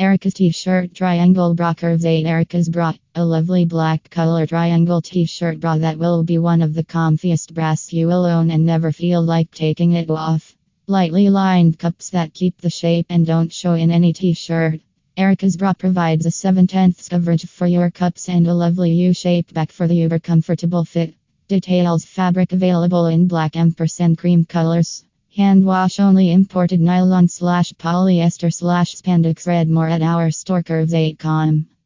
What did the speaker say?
Erica's t-shirt triangle bra curves 8 Erica's bra a lovely black color triangle t-shirt bra that will be one of the comfiest bras you will own and never feel like taking it off. Lightly lined cups that keep the shape and don't show in any t-shirt. Erica's bra provides a 7 tenths coverage for your cups and a lovely U-shaped back for the uber comfortable fit. Details fabric available in black ampersand cream colors. Hand wash only imported nylon slash polyester slash spandex. Read more at our store curves8.com.